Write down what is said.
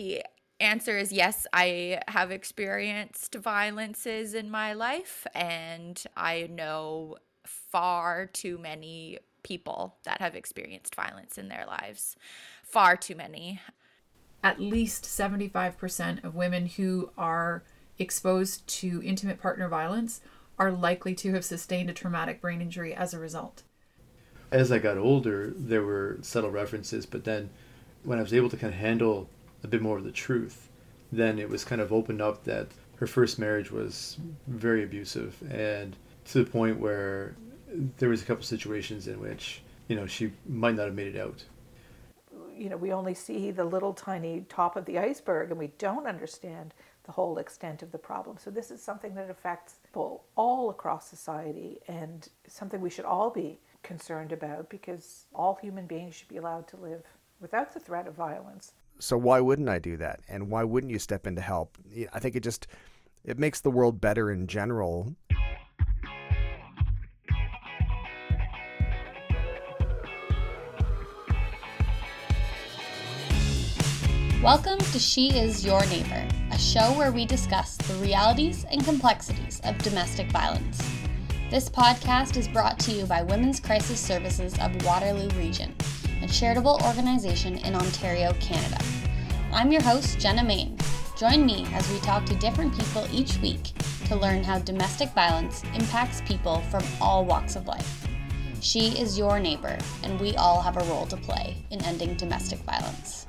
the answer is yes, I have experienced violences in my life, and I know far too many people that have experienced violence in their lives. Far too many. At least 75% of women who are exposed to intimate partner violence are likely to have sustained a traumatic brain injury as a result. As I got older, there were subtle references, but then when I was able to kind of handle a bit more of the truth, then it was kind of opened up that her first marriage was very abusive and to the point where there was a couple situations in which you know she might not have made it out. You know we only see the little tiny top of the iceberg and we don't understand the whole extent of the problem. So this is something that affects people all across society and something we should all be concerned about because all human beings should be allowed to live without the threat of violence. So why wouldn't i do that? And why wouldn't you step in to help? I think it just it makes the world better in general. Welcome to She Is Your Neighbor, a show where we discuss the realities and complexities of domestic violence. This podcast is brought to you by Women's Crisis Services of Waterloo Region, a charitable organization in Ontario, Canada. I'm your host, Jenna Main. Join me as we talk to different people each week to learn how domestic violence impacts people from all walks of life. She is your neighbor, and we all have a role to play in ending domestic violence.